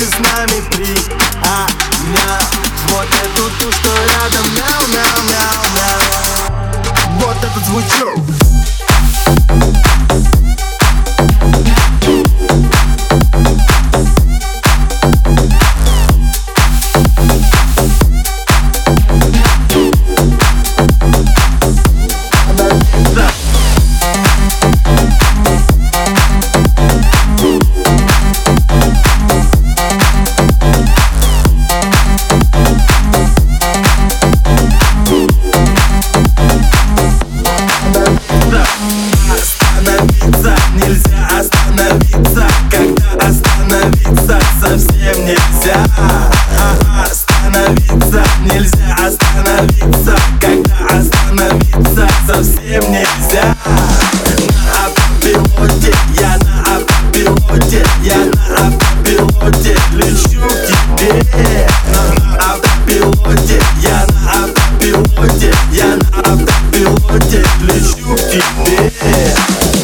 вместе с нами приобнял Вот эту ту, что рядом мяу, мяу, мяу, мяу нельзя. Остановиться нельзя остановиться. Когда остановиться совсем нельзя. На автопилоте, я на автопилоте Я на автопилоте лечу к тебе. На автопилоте, я на автопилоте Я на автопилоте лечу к тебе.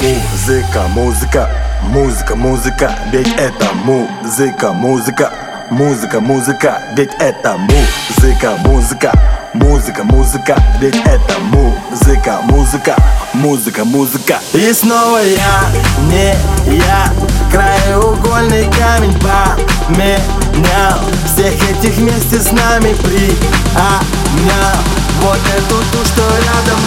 Музыка, музыка, музыка, музыка, ведь это музыка, музыка, музыка, музыка, ведь это музыка, музыка, музыка, музыка, ведь это музыка, музыка, музыка, музыка. И снова я, не я. Краеугольный камень поменял Всех этих вместе с нами приобнял. Вот эту ту, что рядом